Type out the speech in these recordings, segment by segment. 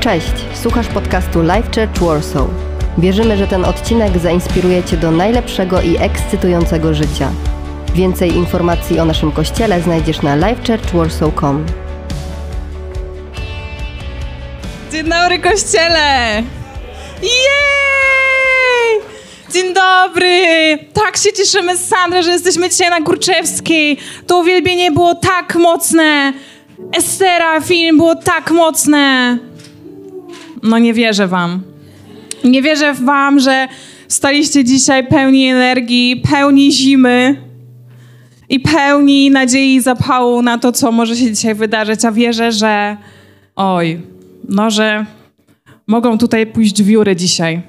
Cześć, słuchasz podcastu Life Church Warsaw. Wierzymy, że ten odcinek zainspiruje Cię do najlepszego i ekscytującego życia. Więcej informacji o naszym kościele znajdziesz na lifechurchwarsaw.com. Dzień dobry, kościele! Jej! Dzień dobry! Tak się cieszymy, Sandra, że jesteśmy dzisiaj na Górczewskiej. To uwielbienie było tak mocne. Estera, film było tak mocne. No nie wierzę wam. Nie wierzę wam, że staliście dzisiaj pełni energii, pełni zimy i pełni nadziei i zapału na to, co może się dzisiaj wydarzyć. A wierzę, że oj, no, że mogą tutaj pójść wióry dzisiaj.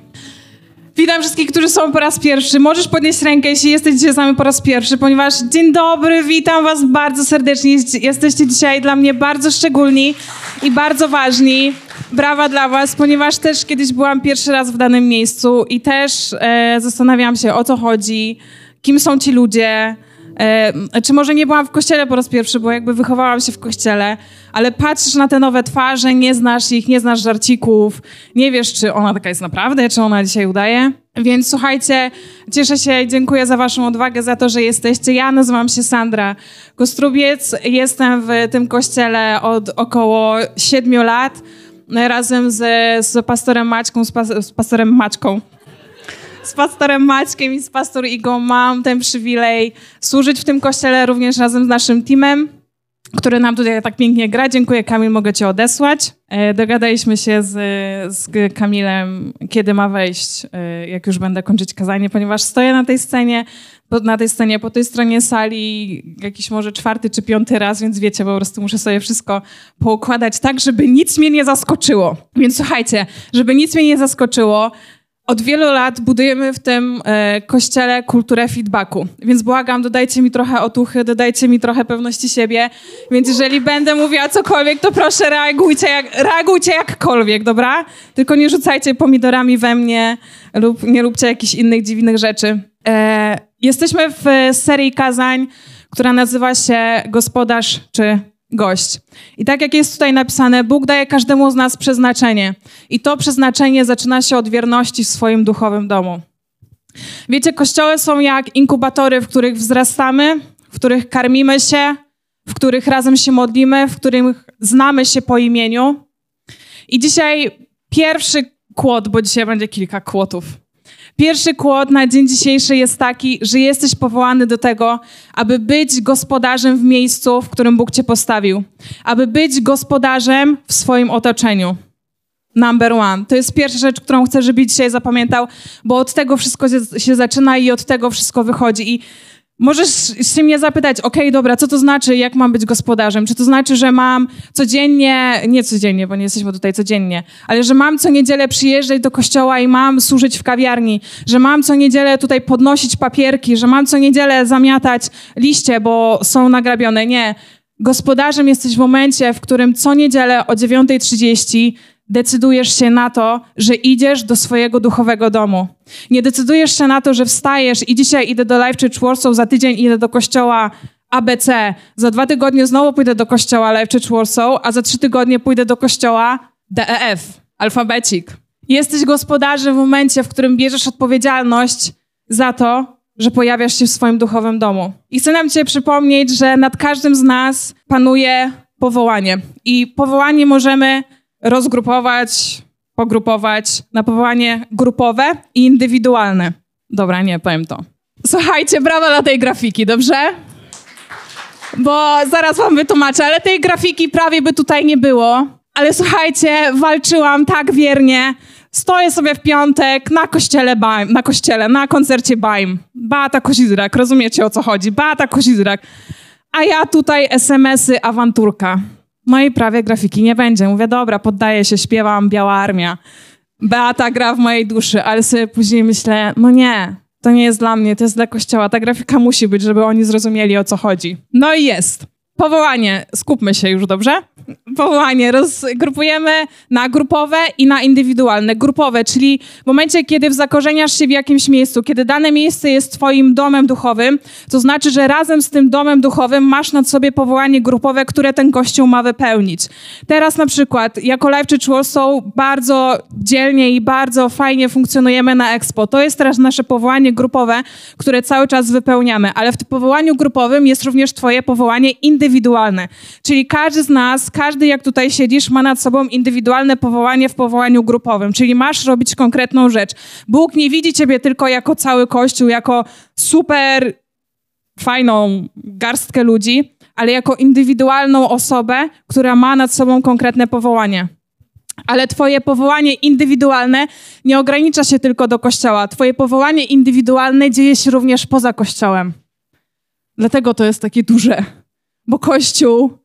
Witam wszystkich, którzy są po raz pierwszy. Możesz podnieść rękę, jeśli jesteś dzisiaj z nami po raz pierwszy, ponieważ dzień dobry, witam was bardzo serdecznie. Jesteście dzisiaj dla mnie bardzo szczególni i bardzo ważni. Brawa dla was, ponieważ też kiedyś byłam pierwszy raz w danym miejscu i też e, zastanawiałam się, o co chodzi, kim są ci ludzie, E, czy może nie byłam w kościele po raz pierwszy, bo jakby wychowałam się w kościele, ale patrzysz na te nowe twarze, nie znasz ich, nie znasz żarcików, nie wiesz, czy ona taka jest naprawdę, czy ona dzisiaj udaje. Więc słuchajcie, cieszę się i dziękuję za waszą odwagę, za to, że jesteście. Ja nazywam się Sandra Kostrubiec, jestem w tym kościele od około siedmiu lat, razem z, z pastorem Maćką, z, z pastorem Maćką, z pastorem Maćkiem i z pastor Igą mam ten przywilej służyć w tym kościele również razem z naszym teamem, który nam tutaj tak pięknie gra. Dziękuję Kamil, mogę cię odesłać. E, dogadaliśmy się z, z Kamilem, kiedy ma wejść, e, jak już będę kończyć kazanie, ponieważ stoję na tej scenie, na tej scenie, po tej stronie sali jakiś może czwarty czy piąty raz, więc wiecie, po prostu muszę sobie wszystko poukładać tak, żeby nic mnie nie zaskoczyło. Więc słuchajcie, żeby nic mnie nie zaskoczyło, od wielu lat budujemy w tym e, kościele kulturę feedbacku, więc błagam, dodajcie mi trochę otuchy, dodajcie mi trochę pewności siebie, więc jeżeli będę mówiła cokolwiek, to proszę reagujcie, jak, reagujcie jakkolwiek, dobra? Tylko nie rzucajcie pomidorami we mnie lub nie róbcie jakichś innych dziwnych rzeczy. E, jesteśmy w serii kazań, która nazywa się Gospodarz czy gość. I tak jak jest tutaj napisane, Bóg daje każdemu z nas przeznaczenie. I to przeznaczenie zaczyna się od wierności w swoim duchowym domu. Wiecie, kościoły są jak inkubatory, w których wzrastamy, w których karmimy się, w których razem się modlimy, w których znamy się po imieniu. I dzisiaj pierwszy kłod, bo dzisiaj będzie kilka kłotów. Pierwszy kłod na dzień dzisiejszy jest taki, że jesteś powołany do tego, aby być gospodarzem w miejscu, w którym Bóg cię postawił. Aby być gospodarzem w swoim otoczeniu. Number one. To jest pierwsza rzecz, którą chcę, żebyś dzisiaj zapamiętał, bo od tego wszystko się zaczyna i od tego wszystko wychodzi. I Możesz się mnie zapytać, okay, dobra, co to znaczy, jak mam być gospodarzem? Czy to znaczy, że mam codziennie, nie codziennie, bo nie jesteśmy tutaj codziennie, ale że mam co niedzielę przyjeżdżać do kościoła i mam służyć w kawiarni, że mam co niedzielę tutaj podnosić papierki, że mam co niedzielę zamiatać liście, bo są nagrabione? Nie. Gospodarzem jesteś w momencie, w którym co niedzielę o 9.30 decydujesz się na to, że idziesz do swojego duchowego domu. Nie decydujesz się na to, że wstajesz i dzisiaj idę do Life Church Warsaw, za tydzień idę do kościoła ABC, za dwa tygodnie znowu pójdę do kościoła Life Church Warsaw, a za trzy tygodnie pójdę do kościoła DEF, alfabecik. Jesteś gospodarzem w momencie, w którym bierzesz odpowiedzialność za to, że pojawiasz się w swoim duchowym domu. I chcę nam Cię przypomnieć, że nad każdym z nas panuje powołanie. I powołanie możemy rozgrupować, pogrupować na powołanie grupowe i indywidualne. Dobra, nie, powiem to. Słuchajcie, brawa dla tej grafiki, dobrze? Bo zaraz wam wytłumaczę, ale tej grafiki prawie by tutaj nie było. Ale słuchajcie, walczyłam tak wiernie. Stoję sobie w piątek na kościele Baim, na kościele, na koncercie Baim. Beata Kozidrak, rozumiecie o co chodzi? Beata Kozidrak. A ja tutaj SMS-y, awanturka. No i prawie grafiki nie będzie. Mówię, dobra, poddaję się, śpiewam Biała Armia. Beata gra w mojej duszy, ale sobie później myślę, no nie, to nie jest dla mnie, to jest dla kościoła. Ta grafika musi być, żeby oni zrozumieli, o co chodzi. No i jest. Powołanie. Skupmy się już, dobrze? powołanie rozgrupujemy na grupowe i na indywidualne. Grupowe, czyli w momencie, kiedy zakorzeniasz się w jakimś miejscu, kiedy dane miejsce jest twoim domem duchowym, to znaczy, że razem z tym domem duchowym masz nad sobie powołanie grupowe, które ten kościół ma wypełnić. Teraz na przykład, jako Life Church bardzo dzielnie i bardzo fajnie funkcjonujemy na Expo. To jest teraz nasze powołanie grupowe, które cały czas wypełniamy, ale w tym powołaniu grupowym jest również twoje powołanie indywidualne. Czyli każdy z nas, każdy jak tutaj siedzisz, ma nad sobą indywidualne powołanie w powołaniu grupowym, czyli masz robić konkretną rzecz. Bóg nie widzi ciebie tylko jako cały Kościół, jako super fajną garstkę ludzi, ale jako indywidualną osobę, która ma nad sobą konkretne powołanie. Ale Twoje powołanie indywidualne nie ogranicza się tylko do kościoła. Twoje powołanie indywidualne dzieje się również poza kościołem. Dlatego to jest takie duże, bo kościół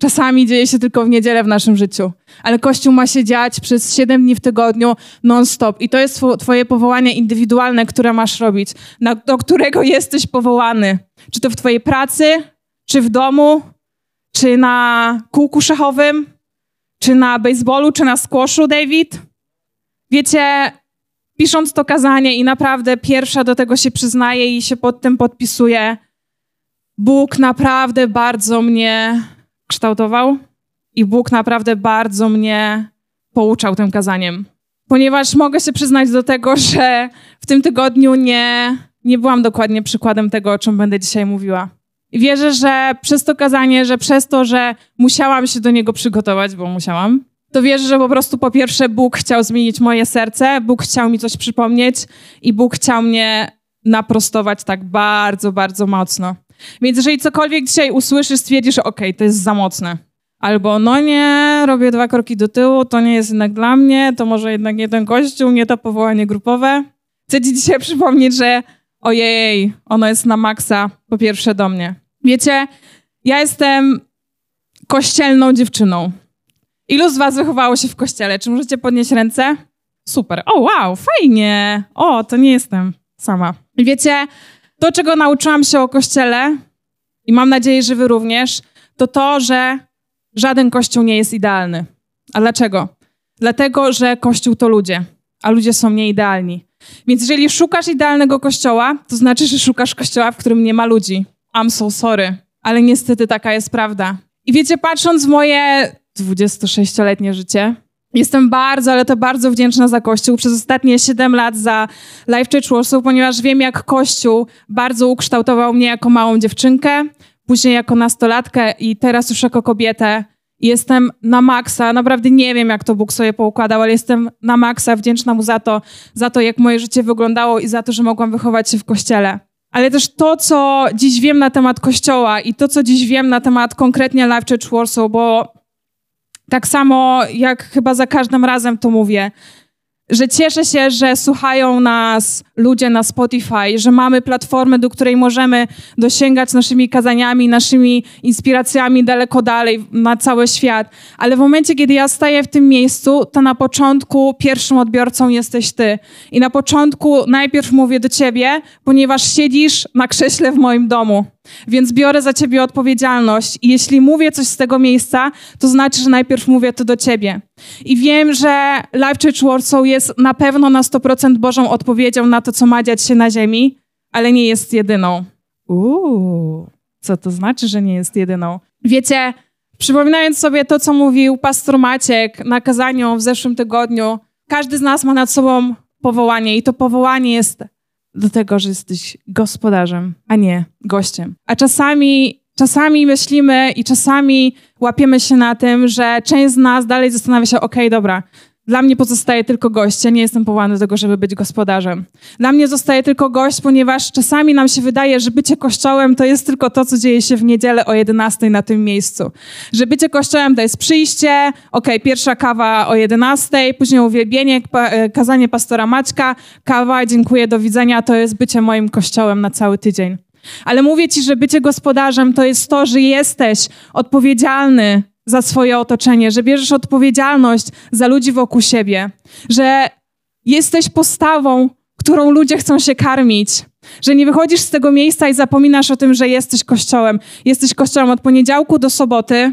czasami dzieje się tylko w niedzielę w naszym życiu, ale kościół ma się dziać przez 7 dni w tygodniu non-stop. I to jest Twoje powołanie indywidualne, które masz robić, do którego jesteś powołany. Czy to w Twojej pracy, czy w domu, czy na kółku szachowym, czy na baseballu, czy na squashu, David? Wiecie, pisząc to kazanie i naprawdę pierwsza do tego się przyznaje i się pod tym podpisuje, Bóg naprawdę bardzo mnie kształtował i Bóg naprawdę bardzo mnie pouczał tym kazaniem. Ponieważ mogę się przyznać do tego, że w tym tygodniu nie, nie byłam dokładnie przykładem tego, o czym będę dzisiaj mówiła. I wierzę, że przez to kazanie, że przez to, że musiałam się do niego przygotować, bo musiałam, to wierzę, że po prostu po pierwsze Bóg chciał zmienić moje serce, Bóg chciał mi coś przypomnieć i Bóg chciał mnie naprostować tak bardzo, bardzo mocno. Więc jeżeli cokolwiek dzisiaj usłyszysz, stwierdzisz, okej, to jest za mocne. Albo no nie, robię dwa kroki do tyłu, to nie jest jednak dla mnie, to może jednak nie ten kościół, nie to powołanie grupowe. Chcę ci dzisiaj przypomnieć, że ojej, ono jest na maksa, po pierwsze do mnie. Wiecie, ja jestem kościelną dziewczyną. Ilu z was wychowało się w kościele? Czy możecie podnieść ręce? Super. O, wow, fajnie. O, to nie jestem sama. Wiecie, to, czego nauczyłam się o kościele, i mam nadzieję, że wy również, to to, że żaden kościół nie jest idealny. A dlaczego? Dlatego, że kościół to ludzie, a ludzie są nieidealni. Więc jeżeli szukasz idealnego kościoła, to znaczy, że szukasz kościoła, w którym nie ma ludzi. I'm so sorry, ale niestety taka jest prawda. I wiecie, patrząc w moje 26-letnie życie, Jestem bardzo, ale to bardzo wdzięczna za Kościół przez ostatnie 7 lat za Life Church Warsaw, ponieważ wiem, jak Kościół bardzo ukształtował mnie jako małą dziewczynkę, później jako nastolatkę i teraz już jako kobietę. Jestem na maksa, naprawdę nie wiem, jak to Bóg sobie poukładał, ale jestem na maksa wdzięczna Mu za to, za to, jak moje życie wyglądało i za to, że mogłam wychować się w Kościele. Ale też to, co dziś wiem na temat Kościoła i to, co dziś wiem na temat konkretnie Life Church Warsaw, bo tak samo jak chyba za każdym razem to mówię, że cieszę się, że słuchają nas ludzie na Spotify, że mamy platformę, do której możemy dosięgać naszymi kazaniami, naszymi inspiracjami daleko dalej na cały świat. Ale w momencie, kiedy ja staję w tym miejscu, to na początku pierwszym odbiorcą jesteś ty. I na początku najpierw mówię do ciebie, ponieważ siedzisz na krześle w moim domu. Więc biorę za ciebie odpowiedzialność i jeśli mówię coś z tego miejsca, to znaczy, że najpierw mówię to do ciebie. I wiem, że Life Church Warsaw jest na pewno na 100% Bożą odpowiedzią na to, co ma dziać się na ziemi, ale nie jest jedyną. Uuu, co to znaczy, że nie jest jedyną? Wiecie, przypominając sobie to, co mówił pastor Maciek na kazaniu w zeszłym tygodniu, każdy z nas ma nad sobą powołanie i to powołanie jest do tego, że jesteś gospodarzem, a nie gościem. A czasami, czasami myślimy i czasami łapiemy się na tym, że część z nas dalej zastanawia się, okej, okay, dobra, dla mnie pozostaje tylko gość. Ja nie jestem powołany do tego, żeby być gospodarzem. Dla mnie zostaje tylko gość, ponieważ czasami nam się wydaje, że bycie kościołem to jest tylko to, co dzieje się w niedzielę o 11 na tym miejscu. Że bycie kościołem to jest przyjście, ok, pierwsza kawa o 11, później uwielbienie, e, kazanie pastora Maćka, kawa, dziękuję, do widzenia, to jest bycie moim kościołem na cały tydzień. Ale mówię ci, że bycie gospodarzem to jest to, że jesteś odpowiedzialny za swoje otoczenie, że bierzesz odpowiedzialność za ludzi wokół siebie, że jesteś postawą, którą ludzie chcą się karmić, że nie wychodzisz z tego miejsca i zapominasz o tym, że jesteś kościołem. Jesteś kościołem od poniedziałku do soboty,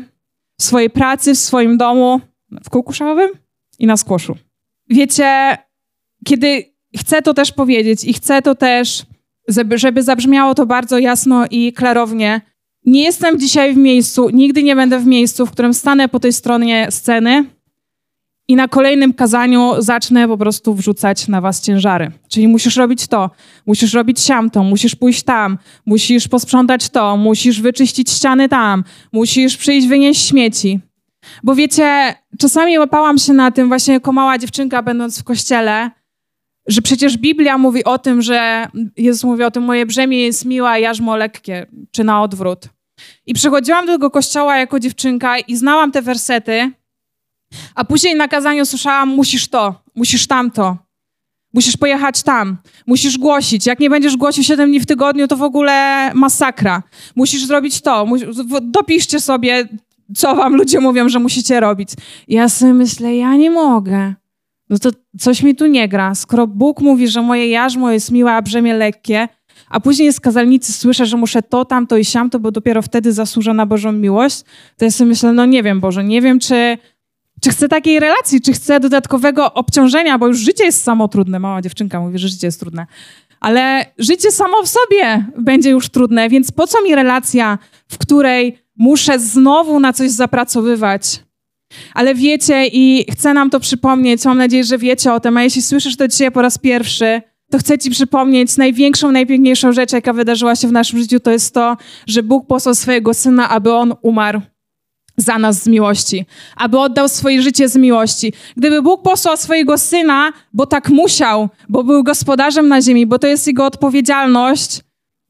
w swojej pracy, w swoim domu, w kółku szałowym i na skłoszu. Wiecie, kiedy chcę to też powiedzieć i chcę to też, żeby, żeby zabrzmiało to bardzo jasno i klarownie, nie jestem dzisiaj w miejscu, nigdy nie będę w miejscu, w którym stanę po tej stronie sceny i na kolejnym kazaniu zacznę po prostu wrzucać na was ciężary. Czyli musisz robić to, musisz robić siamto, musisz pójść tam, musisz posprzątać to, musisz wyczyścić ściany tam, musisz przyjść wynieść śmieci. Bo wiecie, czasami łapałam się na tym właśnie jako mała dziewczynka będąc w kościele, że przecież Biblia mówi o tym, że Jezus mówi o tym, moje brzemię jest miła, jarzmo lekkie, czy na odwrót. I przychodziłam do tego kościoła jako dziewczynka i znałam te wersety, a później na kazaniu słyszałam, musisz to, musisz tamto, musisz pojechać tam, musisz głosić. Jak nie będziesz głosił 7 dni w tygodniu, to w ogóle masakra. Musisz zrobić to, dopiszcie sobie, co wam ludzie mówią, że musicie robić. Ja sobie myślę, ja nie mogę. No to coś mi tu nie gra. Skoro Bóg mówi, że moje jarzmo jest miłe, a brzemię lekkie, a później z kazalnicy słyszę, że muszę to, tamto i siamto, bo dopiero wtedy zasłużę na Bożą miłość, to ja sobie myślę, no nie wiem, Boże, nie wiem, czy czy chcę takiej relacji, czy chcę dodatkowego obciążenia, bo już życie jest samo trudne. Mała dziewczynka mówi, że życie jest trudne. Ale życie samo w sobie będzie już trudne, więc po co mi relacja, w której muszę znowu na coś zapracowywać? Ale wiecie i chcę nam to przypomnieć, mam nadzieję, że wiecie o tym, a jeśli słyszysz to dzisiaj po raz pierwszy, to chcę ci przypomnieć największą, najpiękniejszą rzecz, jaka wydarzyła się w naszym życiu, to jest to, że Bóg posłał swojego Syna, aby On umarł za nas z miłości, aby oddał swoje życie z miłości. Gdyby Bóg posłał swojego syna, bo tak musiał, bo był gospodarzem na ziemi, bo to jest jego odpowiedzialność,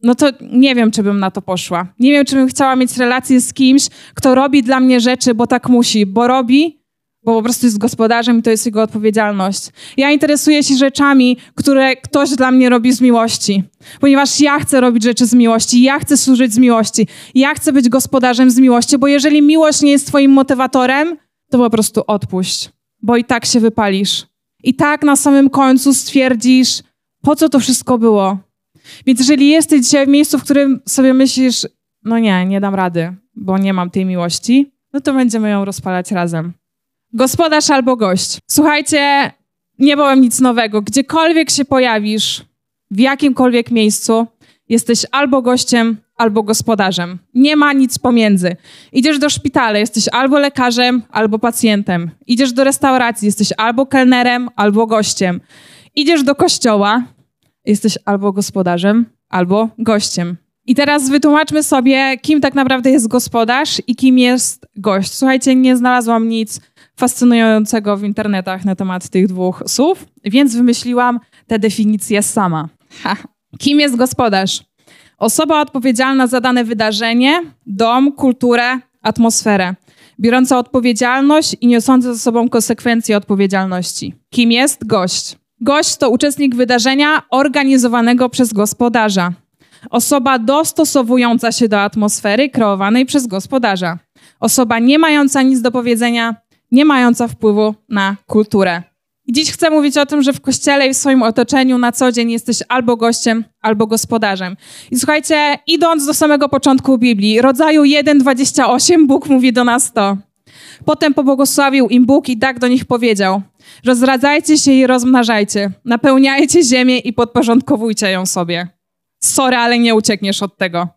no to nie wiem, czy bym na to poszła. Nie wiem, czy bym chciała mieć relację z kimś, kto robi dla mnie rzeczy, bo tak musi, bo robi, bo po prostu jest gospodarzem i to jest jego odpowiedzialność. Ja interesuję się rzeczami, które ktoś dla mnie robi z miłości, ponieważ ja chcę robić rzeczy z miłości, ja chcę służyć z miłości, ja chcę być gospodarzem z miłości, bo jeżeli miłość nie jest twoim motywatorem, to po prostu odpuść, bo i tak się wypalisz. I tak na samym końcu stwierdzisz, po co to wszystko było. Więc jeżeli jesteś dzisiaj w miejscu, w którym sobie myślisz, no nie, nie dam rady, bo nie mam tej miłości, no to będziemy ją rozpalać razem. Gospodarz albo gość. Słuchajcie, nie powiem nic nowego. Gdziekolwiek się pojawisz, w jakimkolwiek miejscu, jesteś albo gościem, albo gospodarzem. Nie ma nic pomiędzy. Idziesz do szpitala, jesteś albo lekarzem, albo pacjentem. Idziesz do restauracji, jesteś albo kelnerem, albo gościem. Idziesz do kościoła, jesteś albo gospodarzem, albo gościem. I teraz wytłumaczmy sobie, kim tak naprawdę jest gospodarz i kim jest gość. Słuchajcie, nie znalazłam nic fascynującego w internetach na temat tych dwóch słów, więc wymyśliłam tę definicję sama. Ha. Kim jest gospodarz? Osoba odpowiedzialna za dane wydarzenie, dom, kulturę, atmosferę, biorąca odpowiedzialność i niosąca ze sobą konsekwencje odpowiedzialności. Kim jest gość? Gość to uczestnik wydarzenia organizowanego przez gospodarza. Osoba dostosowująca się do atmosfery kreowanej przez gospodarza. Osoba nie mająca nic do powiedzenia, nie mająca wpływu na kulturę. Dziś chcę mówić o tym, że w kościele i w swoim otoczeniu na co dzień jesteś albo gościem, albo gospodarzem. I słuchajcie, idąc do samego początku Biblii, rodzaju 1:28, Bóg mówi do nas to. Potem pobłogosławił im Bóg i tak do nich powiedział: Rozradzajcie się i rozmnażajcie, napełniajcie ziemię i podporządkowujcie ją sobie. Sorry, ale nie uciekniesz od tego.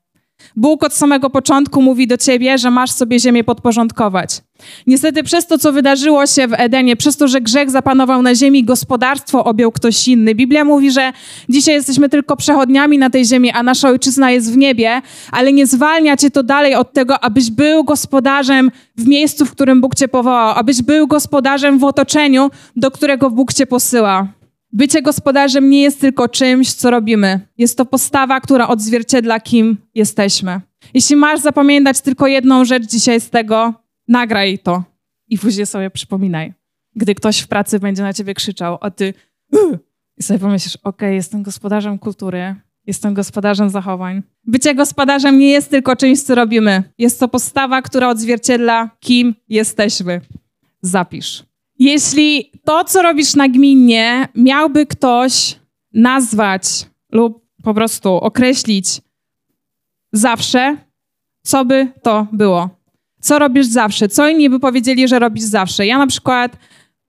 Bóg od samego początku mówi do ciebie, że masz sobie ziemię podporządkować. Niestety przez to, co wydarzyło się w Edenie, przez to, że grzech zapanował na ziemi, gospodarstwo objął ktoś inny. Biblia mówi, że dzisiaj jesteśmy tylko przechodniami na tej ziemi, a nasza ojczyzna jest w niebie, ale nie zwalnia cię to dalej od tego, abyś był gospodarzem w miejscu, w którym Bóg cię powołał, abyś był gospodarzem w otoczeniu, do którego Bóg cię posyła. Bycie gospodarzem nie jest tylko czymś, co robimy. Jest to postawa, która odzwierciedla, kim jesteśmy. Jeśli masz zapamiętać tylko jedną rzecz dzisiaj z tego, nagraj to i później sobie przypominaj. Gdy ktoś w pracy będzie na ciebie krzyczał, a ty i sobie pomyślisz, ok, jestem gospodarzem kultury, jestem gospodarzem zachowań. Bycie gospodarzem nie jest tylko czymś, co robimy. Jest to postawa, która odzwierciedla, kim jesteśmy. Zapisz. Jeśli to, co robisz nagminnie, miałby ktoś nazwać lub po prostu określić zawsze, co by to było? Co robisz zawsze? Co inni by powiedzieli, że robisz zawsze? Ja na przykład,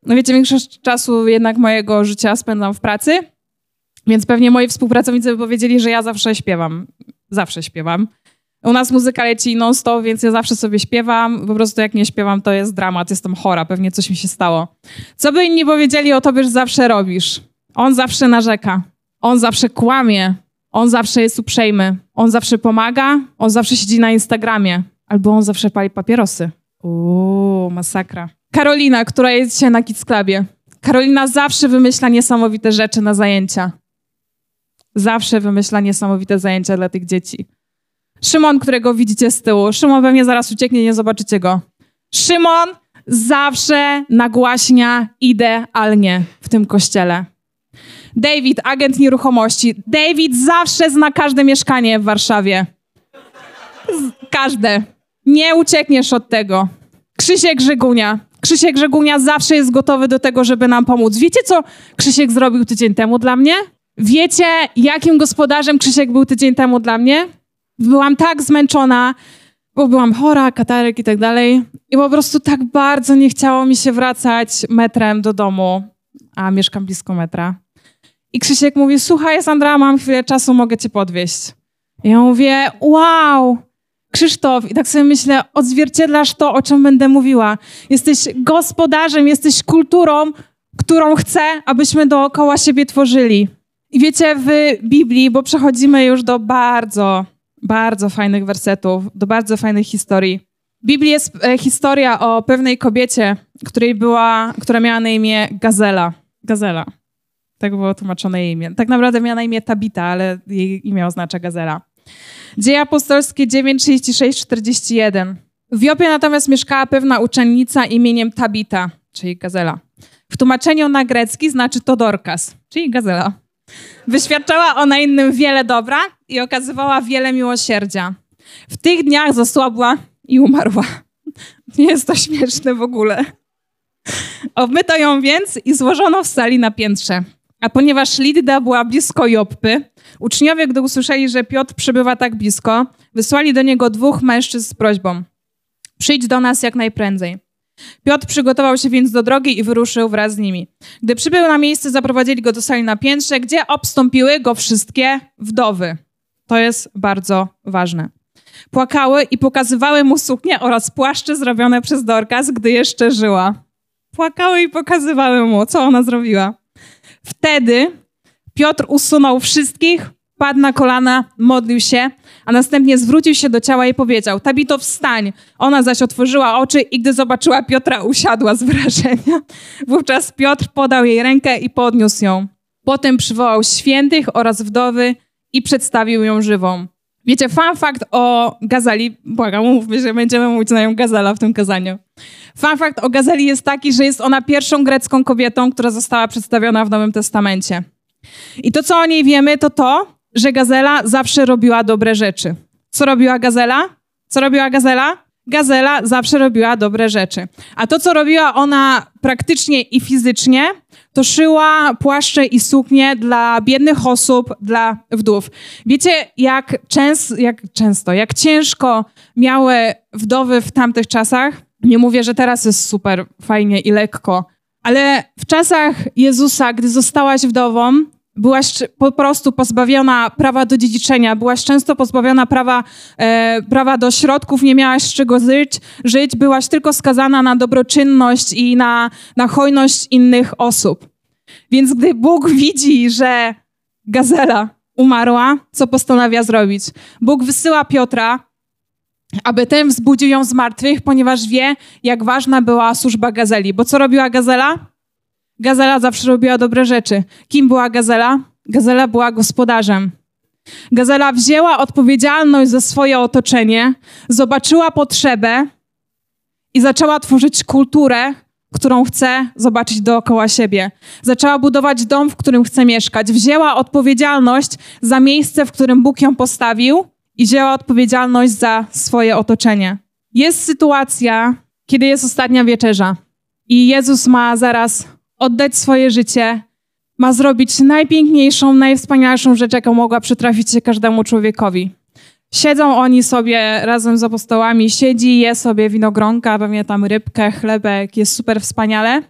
no wiecie, większość czasu jednak mojego życia spędzam w pracy, więc pewnie moi współpracownicy by powiedzieli, że ja zawsze śpiewam. Zawsze śpiewam. U nas muzyka leci non-stop, więc ja zawsze sobie śpiewam. Po prostu jak nie śpiewam, to jest dramat, jestem chora, pewnie coś mi się stało. Co by inni powiedzieli o tobie, że zawsze robisz? On zawsze narzeka. On zawsze kłamie. On zawsze jest uprzejmy. On zawsze pomaga. On zawsze siedzi na Instagramie. Albo on zawsze pali papierosy. Uuu, masakra. Karolina, która jest dzisiaj na Kids Clubie. Karolina zawsze wymyśla niesamowite rzeczy na zajęcia. Zawsze wymyśla niesamowite zajęcia dla tych dzieci. Szymon, którego widzicie z tyłu. Szymon pewnie zaraz ucieknie, nie zobaczycie go. Szymon zawsze nagłaśnia idealnie w tym kościele. David, agent nieruchomości. David zawsze zna każde mieszkanie w Warszawie. Każde. Nie uciekniesz od tego. Krzysiek Grzegunia. Krzysiek Grzegunia zawsze jest gotowy do tego, żeby nam pomóc. Wiecie, co Krzysiek zrobił tydzień temu dla mnie? Wiecie, jakim gospodarzem Krzysiek był tydzień temu dla mnie? Byłam tak zmęczona, bo byłam chora, katarek i tak dalej. I po prostu tak bardzo nie chciało mi się wracać metrem do domu, a mieszkam blisko metra. I Krzysiek mówi, słuchaj Sandra, mam chwilę czasu, mogę cię podwieźć. I ja mówię, wow, Krzysztof, i tak sobie myślę, odzwierciedlasz to, o czym będę mówiła. Jesteś gospodarzem, jesteś kulturą, którą chcę, abyśmy dookoła siebie tworzyli. I wiecie, w Biblii, bo przechodzimy już do bardzo, bardzo fajnych wersetów, do bardzo fajnych historii. W Biblii jest e, historia o pewnej kobiecie, której była, która miała na imię Gazela. Gazela. Tak było tłumaczone jej imię. Tak naprawdę miała na imię Tabita, ale jej imię oznacza Gazela. Dzieje apostolskie 9, 36, 41. W Jopie natomiast mieszkała pewna uczennica imieniem Tabita, czyli Gazela. W tłumaczeniu na grecki znaczy to Dorcas, czyli Gazela. Wyświadczała ona innym wiele dobra i okazywała wiele miłosierdzia. W tych dniach zasłabła i umarła. Nie jest to śmieszne w ogóle. Obmyto ją więc i złożono w sali na piętrze. A ponieważ Lidda była blisko Joppy, uczniowie, gdy usłyszeli, że Piotr przybywa tak blisko, wysłali do niego dwóch mężczyzn z prośbą: Przyjdź do nas jak najprędzej. Piotr przygotował się więc do drogi i wyruszył wraz z nimi. Gdy przybył na miejsce, zaprowadzili go do sali na piętrze, gdzie obstąpiły go wszystkie wdowy. To jest bardzo ważne. Płakały i pokazywały mu suknie oraz płaszcze zrobione przez Dorcas, gdy jeszcze żyła. Płakały i pokazywały mu, co ona zrobiła. Wtedy Piotr usunął wszystkich, padł na kolana, modlił się, a następnie zwrócił się do ciała i powiedział: Tabito, wstań. Ona zaś otworzyła oczy i gdy zobaczyła Piotra, usiadła z wrażenia. Wówczas Piotr podał jej rękę i podniósł ją. Potem przywołał świętych oraz wdowy i przedstawił ją żywą. Wiecie, fun fact o Gazali, błagam, mówmy, że będziemy mówić na nią Gazala w tym kazaniu. Fun fact o Gazali jest taki, że jest ona pierwszą grecką kobietą, która została przedstawiona w Nowym Testamencie. I to, co o niej wiemy, to to, że Gazela zawsze robiła dobre rzeczy. Co robiła Gazela? Co robiła Gazela? Gazela zawsze robiła dobre rzeczy. A to, co robiła ona praktycznie i fizycznie, to szyła płaszcze i suknie dla biednych osób, dla wdów. Wiecie, jak, częst, jak często, jak ciężko miały wdowy w tamtych czasach? Nie mówię, że teraz jest super fajnie i lekko, ale w czasach Jezusa, gdy zostałaś wdową, byłaś po prostu pozbawiona prawa do dziedziczenia, byłaś często pozbawiona prawa, e, prawa do środków, nie miałaś z czego żyć, żyć, byłaś tylko skazana na dobroczynność i na, na hojność innych osób. Więc gdy Bóg widzi, że gazela umarła, co postanawia zrobić? Bóg wysyła Piotra, aby ten wzbudził ją z martwych, ponieważ wie, jak ważna była służba gazeli. Bo co robiła gazela? Gazela zawsze robiła dobre rzeczy. Kim była Gazela? Gazela była gospodarzem. Gazela wzięła odpowiedzialność za swoje otoczenie, zobaczyła potrzebę i zaczęła tworzyć kulturę, którą chce zobaczyć dookoła siebie. Zaczęła budować dom, w którym chce mieszkać. Wzięła odpowiedzialność za miejsce, w którym Bóg ją postawił i wzięła odpowiedzialność za swoje otoczenie. Jest sytuacja, kiedy jest ostatnia wieczerza i Jezus ma zaraz oddać swoje życie, ma zrobić najpiękniejszą, najwspanialszą rzecz, jaką mogła przytrafić się każdemu człowiekowi. Siedzą oni sobie razem z apostołami, siedzi, je sobie winogronka, pewnie tam rybkę, chlebek, jest super wspaniale.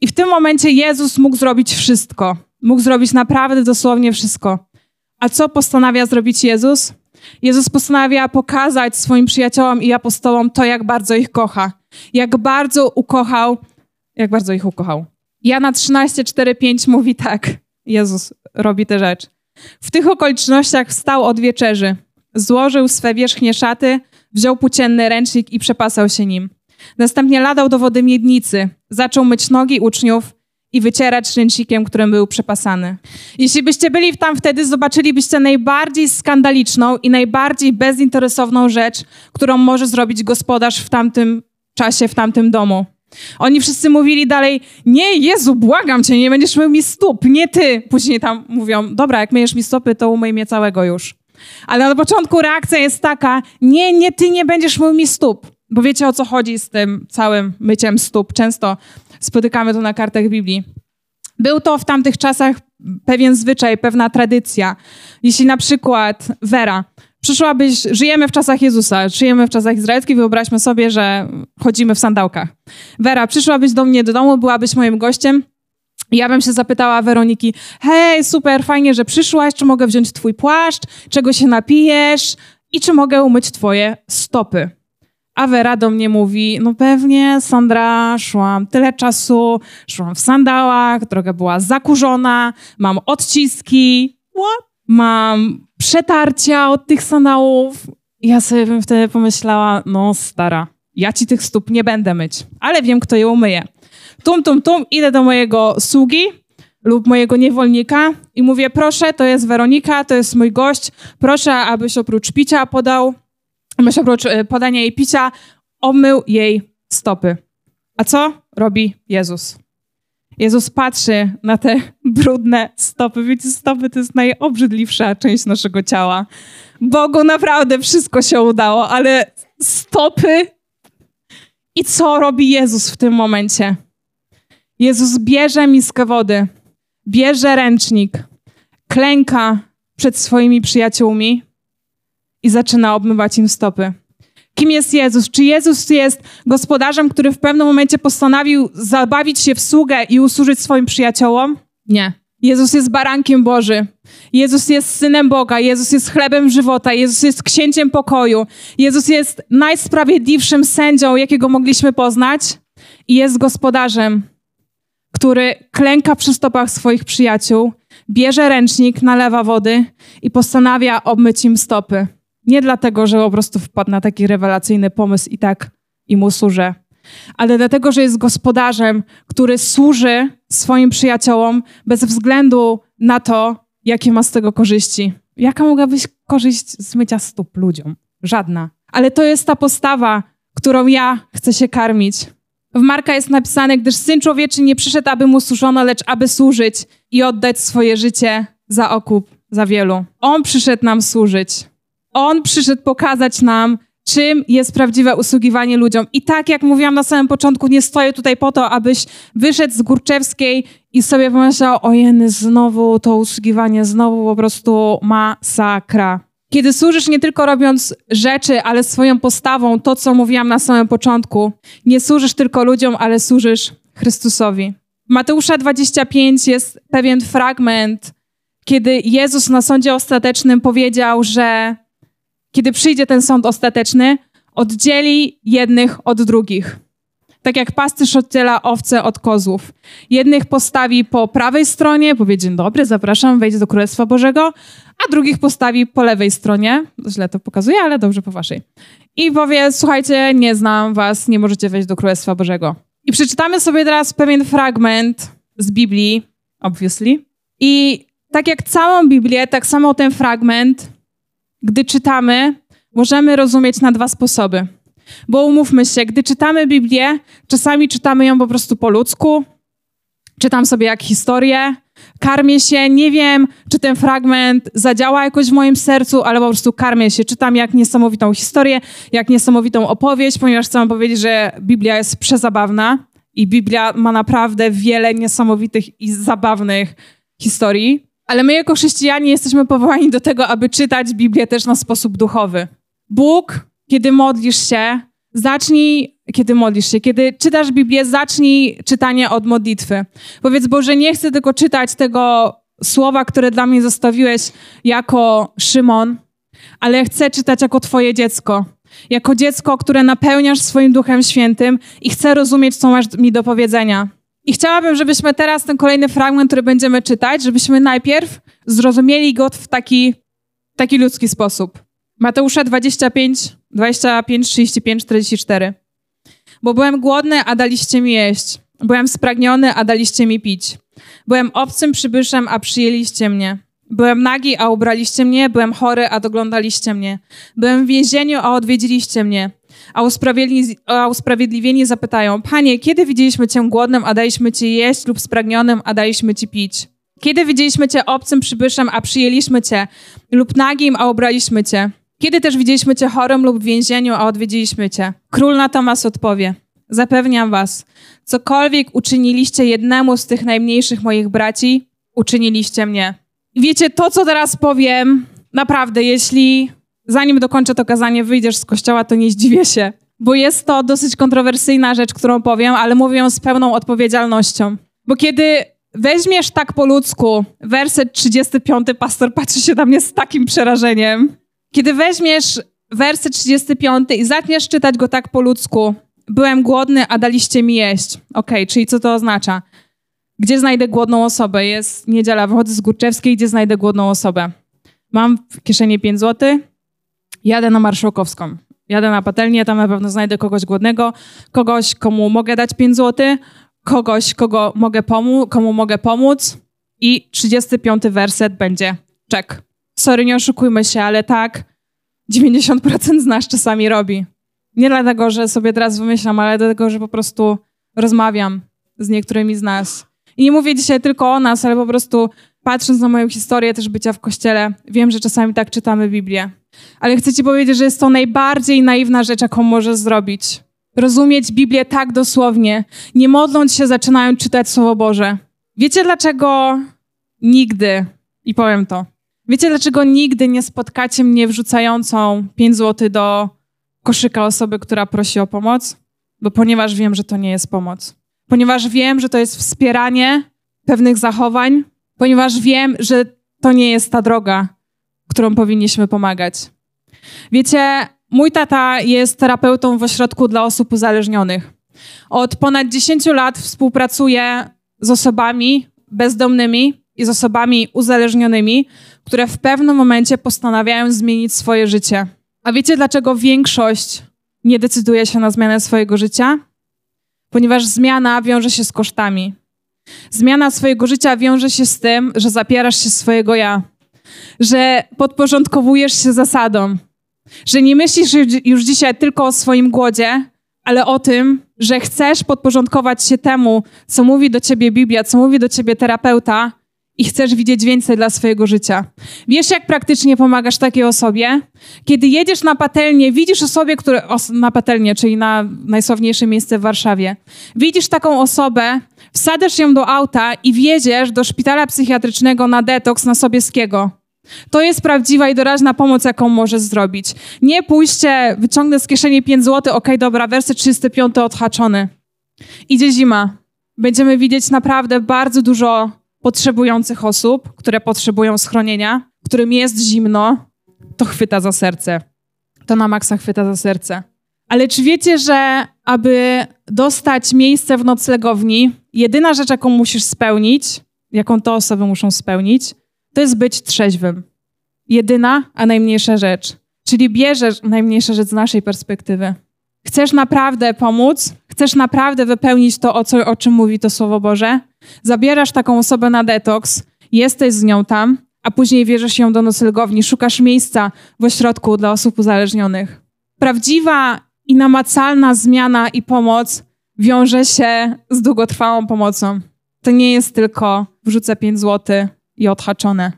I w tym momencie Jezus mógł zrobić wszystko. Mógł zrobić naprawdę dosłownie wszystko. A co postanawia zrobić Jezus? Jezus postanawia pokazać swoim przyjaciołom i apostołom to, jak bardzo ich kocha. Jak bardzo ukochał, jak bardzo ich ukochał. Jana 13, 4, 5 mówi tak. Jezus robi tę rzecz. W tych okolicznościach wstał od wieczerzy, złożył swe wierzchnie szaty, wziął płócienny ręcznik i przepasał się nim. Następnie ladał do wody miednicy, zaczął myć nogi uczniów i wycierać ręcznikiem, którym był przepasany. Jeśli byście byli tam wtedy, zobaczylibyście najbardziej skandaliczną i najbardziej bezinteresowną rzecz, którą może zrobić gospodarz w tamtym czasie, w tamtym domu. Oni wszyscy mówili dalej, nie, Jezu, błagam cię, nie będziesz mył mi stóp, nie ty. Później tam mówią, dobra, jak myjesz mi stopy, to umyj mnie całego już. Ale na początku reakcja jest taka, nie, nie, ty nie będziesz mył mi stóp. Bo wiecie o co chodzi z tym całym myciem stóp. Często spotykamy to na kartach Biblii. Był to w tamtych czasach pewien zwyczaj, pewna tradycja. Jeśli na przykład Wera przyszłabyś, żyjemy w czasach Jezusa, żyjemy w czasach izraelskich, wyobraźmy sobie, że chodzimy w sandałkach. Wera, przyszłabyś do mnie do domu, byłabyś moim gościem, ja bym się zapytała Weroniki, hej, super, fajnie, że przyszłaś, czy mogę wziąć twój płaszcz, czego się napijesz i czy mogę umyć twoje stopy. A Wera do mnie mówi, no pewnie, Sandra, szłam tyle czasu, szłam w sandałach, droga była zakurzona, mam odciski, what? Mam przetarcia od tych sandałów. Ja sobie bym wtedy pomyślała, no stara, ja ci tych stóp nie będę myć, ale wiem, kto je umyje. Tum, tum, tum, idę do mojego sługi lub mojego niewolnika i mówię, proszę, to jest Weronika, to jest mój gość, proszę, abyś oprócz picia podał Mysz oprócz e, podania jej picia omył jej stopy. A co robi Jezus? Jezus patrzy na te brudne stopy. Wiecie, stopy to jest najobrzydliwsza część naszego ciała. Bogu naprawdę wszystko się udało, ale stopy. I co robi Jezus w tym momencie? Jezus bierze miskę wody, bierze ręcznik, klęka przed swoimi przyjaciółmi i zaczyna obmywać im stopy. Kim jest Jezus? Czy Jezus jest gospodarzem, który w pewnym momencie postanowił zabawić się w sługę i usłużyć swoim przyjaciołom? Nie. Jezus jest barankiem Boży. Jezus jest synem Boga. Jezus jest chlebem żywota. Jezus jest księciem pokoju. Jezus jest najsprawiedliwszym sędzią, jakiego mogliśmy poznać. I jest gospodarzem, który klęka przy stopach swoich przyjaciół, bierze ręcznik, nalewa wody i postanawia obmyć im stopy. Nie dlatego, że po prostu wpadł na taki rewelacyjny pomysł i tak i mu służę, ale dlatego, że jest gospodarzem, który służy swoim przyjaciołom bez względu na to, jakie ma z tego korzyści. Jaka mogła być korzyść z mycia stóp ludziom? Żadna. Ale to jest ta postawa, którą ja chcę się karmić. W Marka jest napisane, gdyż Syn Człowieczy nie przyszedł, aby mu służono, lecz aby służyć i oddać swoje życie za okup za wielu. On przyszedł nam służyć. On przyszedł pokazać nam, czym jest prawdziwe usługiwanie ludziom. I tak jak mówiłam na samym początku, nie stoję tutaj po to, abyś wyszedł z Górczewskiej i sobie pomyślał, ojeny, znowu to usługiwanie, znowu po prostu masakra. Kiedy służysz nie tylko robiąc rzeczy, ale swoją postawą, to co mówiłam na samym początku, nie służysz tylko ludziom, ale służysz Chrystusowi. Mateusza 25 jest pewien fragment, kiedy Jezus na sądzie ostatecznym powiedział, że kiedy przyjdzie ten sąd ostateczny, oddzieli jednych od drugich. Tak jak pasterz oddziela owce od kozłów. Jednych postawi po prawej stronie, powie dzień dobry, zapraszam, wejdź do Królestwa Bożego, a drugich postawi po lewej stronie. Źle to pokazuje, ale dobrze po waszej. I powie, słuchajcie, nie znam was, nie możecie wejść do Królestwa Bożego. I przeczytamy sobie teraz pewien fragment z Biblii, obviously. I tak jak całą Biblię, tak samo ten fragment gdy czytamy, możemy rozumieć na dwa sposoby. Bo umówmy się, gdy czytamy Biblię, czasami czytamy ją po prostu po ludzku, czytam sobie jak historię, karmię się, nie wiem, czy ten fragment zadziała jakoś w moim sercu, ale po prostu karmię się, czytam jak niesamowitą historię, jak niesamowitą opowieść, ponieważ chcę powiedzieć, że Biblia jest przezabawna i Biblia ma naprawdę wiele niesamowitych i zabawnych historii. Ale my jako chrześcijanie jesteśmy powołani do tego, aby czytać Biblię też na sposób duchowy. Bóg, kiedy modlisz się, zacznij, kiedy modlisz się, kiedy czytasz Biblię, zacznij czytanie od modlitwy. Powiedz, Boże, nie chcę tylko czytać tego słowa, które dla mnie zostawiłeś jako Szymon, ale chcę czytać jako Twoje dziecko. Jako dziecko, które napełniasz swoim Duchem Świętym i chcę rozumieć, co masz mi do powiedzenia. I chciałabym, żebyśmy teraz ten kolejny fragment, który będziemy czytać, żebyśmy najpierw zrozumieli go w taki, taki ludzki sposób. Mateusza 25, 25, 35, 44. Bo byłem głodny, a daliście mi jeść. Byłem spragniony, a daliście mi pić. Byłem obcym przybyszem, a przyjęliście mnie. Byłem nagi, a ubraliście mnie. Byłem chory, a doglądaliście mnie. Byłem w więzieniu, a odwiedziliście mnie. A usprawiedliwieni, a usprawiedliwieni zapytają, Panie, kiedy widzieliśmy Cię głodnym, a daliśmy Ci jeść, lub spragnionym, a daliśmy Ci pić? Kiedy widzieliśmy Cię obcym przybyszem, a przyjęliśmy Cię, lub nagim, a ubraliśmy Cię? Kiedy też widzieliśmy Cię chorym lub w więzieniu, a odwiedziliśmy Cię? Król natomiast odpowie, zapewniam Was, cokolwiek uczyniliście jednemu z tych najmniejszych moich braci, uczyniliście mnie. Wiecie, to co teraz powiem, naprawdę, jeśli zanim dokończę to kazanie, wyjdziesz z kościoła, to nie zdziwię się, bo jest to dosyć kontrowersyjna rzecz, którą powiem, ale mówię ją z pełną odpowiedzialnością. Bo kiedy weźmiesz tak po ludzku, werset 35, pastor patrzy się na mnie z takim przerażeniem. Kiedy weźmiesz werset 35 i zaczniesz czytać go tak po ludzku, byłem głodny, a daliście mi jeść. Okay, czyli co to oznacza? Gdzie znajdę głodną osobę? Jest niedziela, wychodzę z Górczewskiej, gdzie znajdę głodną osobę? Mam w kieszeni 5 zł, jadę na Marszałkowską. Jadę na patelnię, tam na pewno znajdę kogoś głodnego, kogoś, komu mogę dać 5 zł, kogoś, kogo mogę pomóc, komu mogę pomóc i 35 werset będzie czek. Sorry, nie oszukujmy się, ale tak 90% z nas czasami robi. Nie dlatego, że sobie teraz wymyślam, ale dlatego, że po prostu rozmawiam z niektórymi z nas. I nie mówię dzisiaj tylko o nas, ale po prostu patrząc na moją historię też bycia w kościele, wiem, że czasami tak czytamy Biblię. Ale chcę ci powiedzieć, że jest to najbardziej naiwna rzecz, jaką możesz zrobić. Rozumieć Biblię tak dosłownie, nie modląc się, zaczynając czytać Słowo Boże. Wiecie dlaczego nigdy, i powiem to, wiecie dlaczego nigdy nie spotkacie mnie wrzucającą 5 zł do koszyka osoby, która prosi o pomoc? Bo ponieważ wiem, że to nie jest pomoc. Ponieważ wiem, że to jest wspieranie pewnych zachowań, ponieważ wiem, że to nie jest ta droga, którą powinniśmy pomagać. Wiecie, mój tata jest terapeutą w ośrodku dla osób uzależnionych. Od ponad 10 lat współpracuje z osobami bezdomnymi i z osobami uzależnionymi, które w pewnym momencie postanawiają zmienić swoje życie. A wiecie, dlaczego większość nie decyduje się na zmianę swojego życia? Ponieważ zmiana wiąże się z kosztami. Zmiana swojego życia wiąże się z tym, że zapierasz się swojego ja, że podporządkowujesz się zasadom, że nie myślisz już dzisiaj tylko o swoim głodzie, ale o tym, że chcesz podporządkować się temu, co mówi do ciebie Biblia, co mówi do ciebie terapeuta i chcesz widzieć więcej dla swojego życia. Wiesz, jak praktycznie pomagasz takiej osobie? Kiedy jedziesz na patelnię, widzisz osobę, która, na patelnię, czyli na najsławniejsze miejsce w Warszawie, widzisz taką osobę, wsadasz ją do auta i wjedziesz do szpitala psychiatrycznego na detoks na Sobieskiego. To jest prawdziwa i doraźna pomoc, jaką możesz zrobić. Nie pójście, wyciągnę z kieszeni 5 zł, okej, okay, dobra, werset 35 odhaczony. Idzie zima. Będziemy widzieć naprawdę bardzo dużo potrzebujących osób, które potrzebują schronienia, którym jest zimno, to chwyta za serce. To na maksa chwyta za serce. Ale czy wiecie, że aby dostać miejsce w noclegowni, jedyna rzecz, jaką musisz spełnić, jaką te osoby muszą spełnić, to jest być trzeźwym. Jedyna, a najmniejsza rzecz. Czyli bierzesz najmniejsza rzecz z naszej perspektywy. Chcesz naprawdę pomóc, chcesz naprawdę wypełnić to, o, co, o czym mówi to Słowo Boże, zabierasz taką osobę na detoks, jesteś z nią tam, a później wierzysz ją do noclegowni, szukasz miejsca w ośrodku dla osób uzależnionych. Prawdziwa i namacalna zmiana i pomoc wiąże się z długotrwałą pomocą. To nie jest tylko wrzucę 5 zł i odhaczone.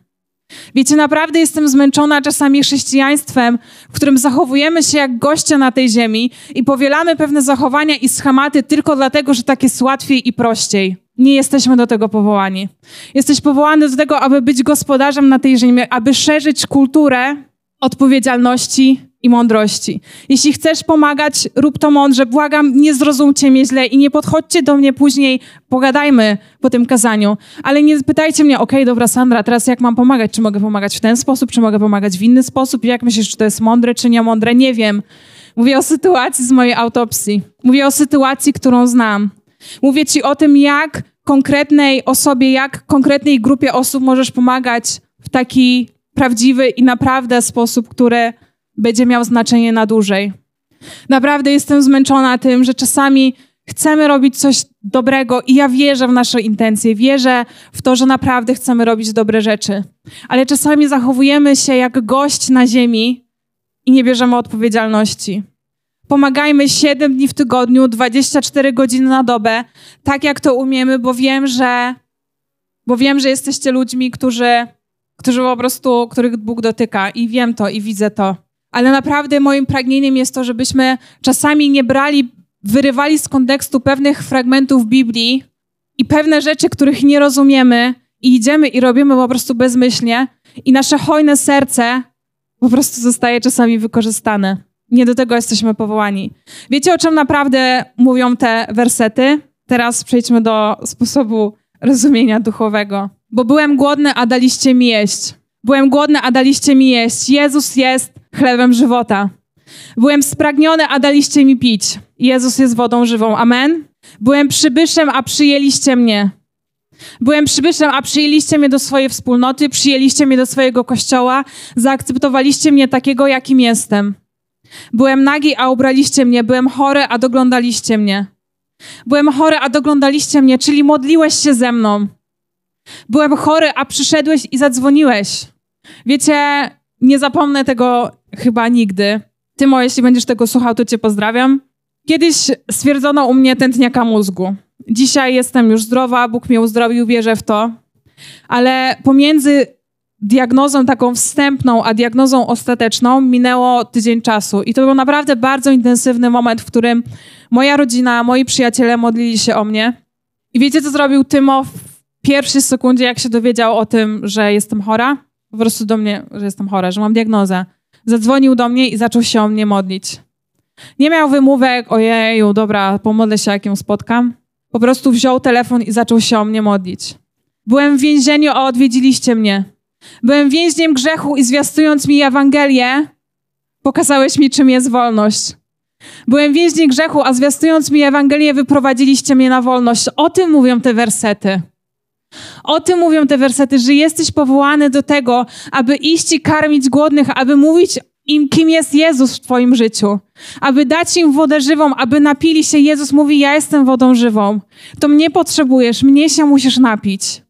Wiecie, naprawdę jestem zmęczona czasami chrześcijaństwem, w którym zachowujemy się jak goście na tej ziemi i powielamy pewne zachowania i schematy tylko dlatego, że tak jest łatwiej i prościej. Nie jesteśmy do tego powołani. Jesteś powołany do tego, aby być gospodarzem na tej ziemi, aby szerzyć kulturę odpowiedzialności i mądrości. Jeśli chcesz pomagać, rób to mądrze. Błagam, nie zrozumcie mnie źle i nie podchodźcie do mnie później, pogadajmy po tym kazaniu. Ale nie pytajcie mnie, okej, okay, dobra Sandra, teraz jak mam pomagać? Czy mogę pomagać w ten sposób, czy mogę pomagać w inny sposób? Jak myślisz, czy to jest mądre, czy nie mądre? Nie wiem. Mówię o sytuacji z mojej autopsji. Mówię o sytuacji, którą znam. Mówię ci o tym, jak konkretnej osobie, jak konkretnej grupie osób możesz pomagać w taki prawdziwy i naprawdę sposób, który będzie miał znaczenie na dłużej. Naprawdę jestem zmęczona tym, że czasami chcemy robić coś dobrego i ja wierzę w nasze intencje, wierzę w to, że naprawdę chcemy robić dobre rzeczy. Ale czasami zachowujemy się jak gość na ziemi i nie bierzemy odpowiedzialności. Pomagajmy 7 dni w tygodniu, 24 godziny na dobę, tak jak to umiemy, bo wiem, że bo wiem, że jesteście ludźmi, którzy którzy po prostu, których Bóg dotyka i wiem to i widzę to. Ale naprawdę moim pragnieniem jest to, żebyśmy czasami nie brali, wyrywali z kontekstu pewnych fragmentów Biblii i pewne rzeczy, których nie rozumiemy i idziemy i robimy po prostu bezmyślnie i nasze hojne serce po prostu zostaje czasami wykorzystane. Nie do tego jesteśmy powołani. Wiecie, o czym naprawdę mówią te wersety? Teraz przejdźmy do sposobu rozumienia duchowego bo byłem głodny, a daliście mi jeść. Byłem głodny, a daliście mi jeść. Jezus jest chlebem żywota. Byłem spragniony, a daliście mi pić. Jezus jest wodą żywą. Amen. Byłem przybyszem, a przyjęliście mnie. Byłem przybyszem, a przyjęliście mnie do swojej wspólnoty, przyjęliście mnie do swojego kościoła, zaakceptowaliście mnie takiego, jakim jestem. Byłem nagi, a ubraliście mnie. Byłem chory, a doglądaliście mnie. Byłem chory, a doglądaliście mnie, czyli modliłeś się ze mną. Byłem chory, a przyszedłeś i zadzwoniłeś. Wiecie, nie zapomnę tego chyba nigdy. Tymo, jeśli będziesz tego słuchał, to cię pozdrawiam. Kiedyś stwierdzono u mnie tętniaka mózgu. Dzisiaj jestem już zdrowa, Bóg mnie uzdrowił, wierzę w to. Ale pomiędzy diagnozą taką wstępną, a diagnozą ostateczną minęło tydzień czasu. I to był naprawdę bardzo intensywny moment, w którym moja rodzina, moi przyjaciele modlili się o mnie. I wiecie, co zrobił Tymo pierwszej sekundzie, jak się dowiedział o tym, że jestem chora, po prostu do mnie, że jestem chora, że mam diagnozę, zadzwonił do mnie i zaczął się o mnie modlić. Nie miał wymówek, ojeju, dobra, pomodlę się, jak ją spotkam. Po prostu wziął telefon i zaczął się o mnie modlić. Byłem w więzieniu, a odwiedziliście mnie. Byłem więźniem grzechu i zwiastując mi Ewangelię, pokazałeś mi, czym jest wolność. Byłem więźniem grzechu, a zwiastując mi Ewangelię, wyprowadziliście mnie na wolność. O tym mówią te wersety. O tym mówią te wersety, że jesteś powołany do tego, aby iść i karmić głodnych, aby mówić im, kim jest Jezus w Twoim życiu, aby dać im wodę żywą, aby napili się. Jezus mówi: Ja jestem wodą żywą. To mnie potrzebujesz, mnie się musisz napić.